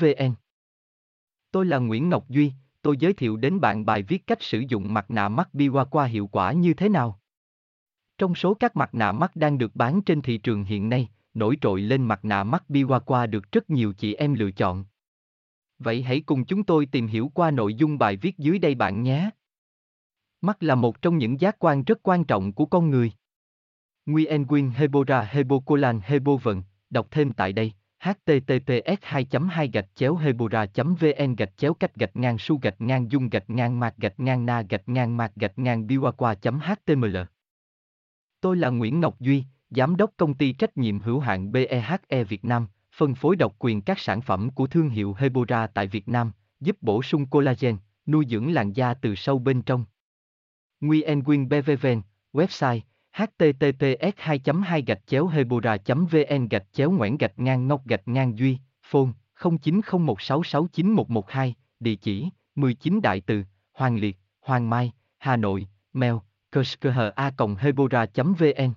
vn tôi là nguyễn ngọc duy tôi giới thiệu đến bạn bài viết cách sử dụng mặt nạ mắt biwa qua hiệu quả như thế nào trong số các mặt nạ mắt đang được bán trên thị trường hiện nay nổi trội lên mặt nạ mắt Biwa được rất nhiều chị em lựa chọn. Vậy hãy cùng chúng tôi tìm hiểu qua nội dung bài viết dưới đây bạn nhé. Mắt là một trong những giác quan rất quan trọng của con người. Nguyen Quyên Hebora Hebocolan Hebovần, đọc thêm tại đây https 2 2 gạch chéo hebora vn gạch chéo cách gạch ngang su gạch ngang dung gạch ngang mạc gạch ngang na gạch ngang mạc gạch ngang biwaqua html Tôi là Nguyễn Ngọc Duy, Giám đốc công ty trách nhiệm hữu hạn BEHE Việt Nam, phân phối độc quyền các sản phẩm của thương hiệu Hebora tại Việt Nam, giúp bổ sung collagen, nuôi dưỡng làn da từ sâu bên trong. Nguyen Quyên BVVN, website https 2 2 gạch chéo hebora vn gạch chéo ngoãn gạch ngang ngọc gạch ngang duy phone 0901669112 địa chỉ 19 đại từ, hoàng liệt, hoàng mai, hà nội, mail a hebora vn.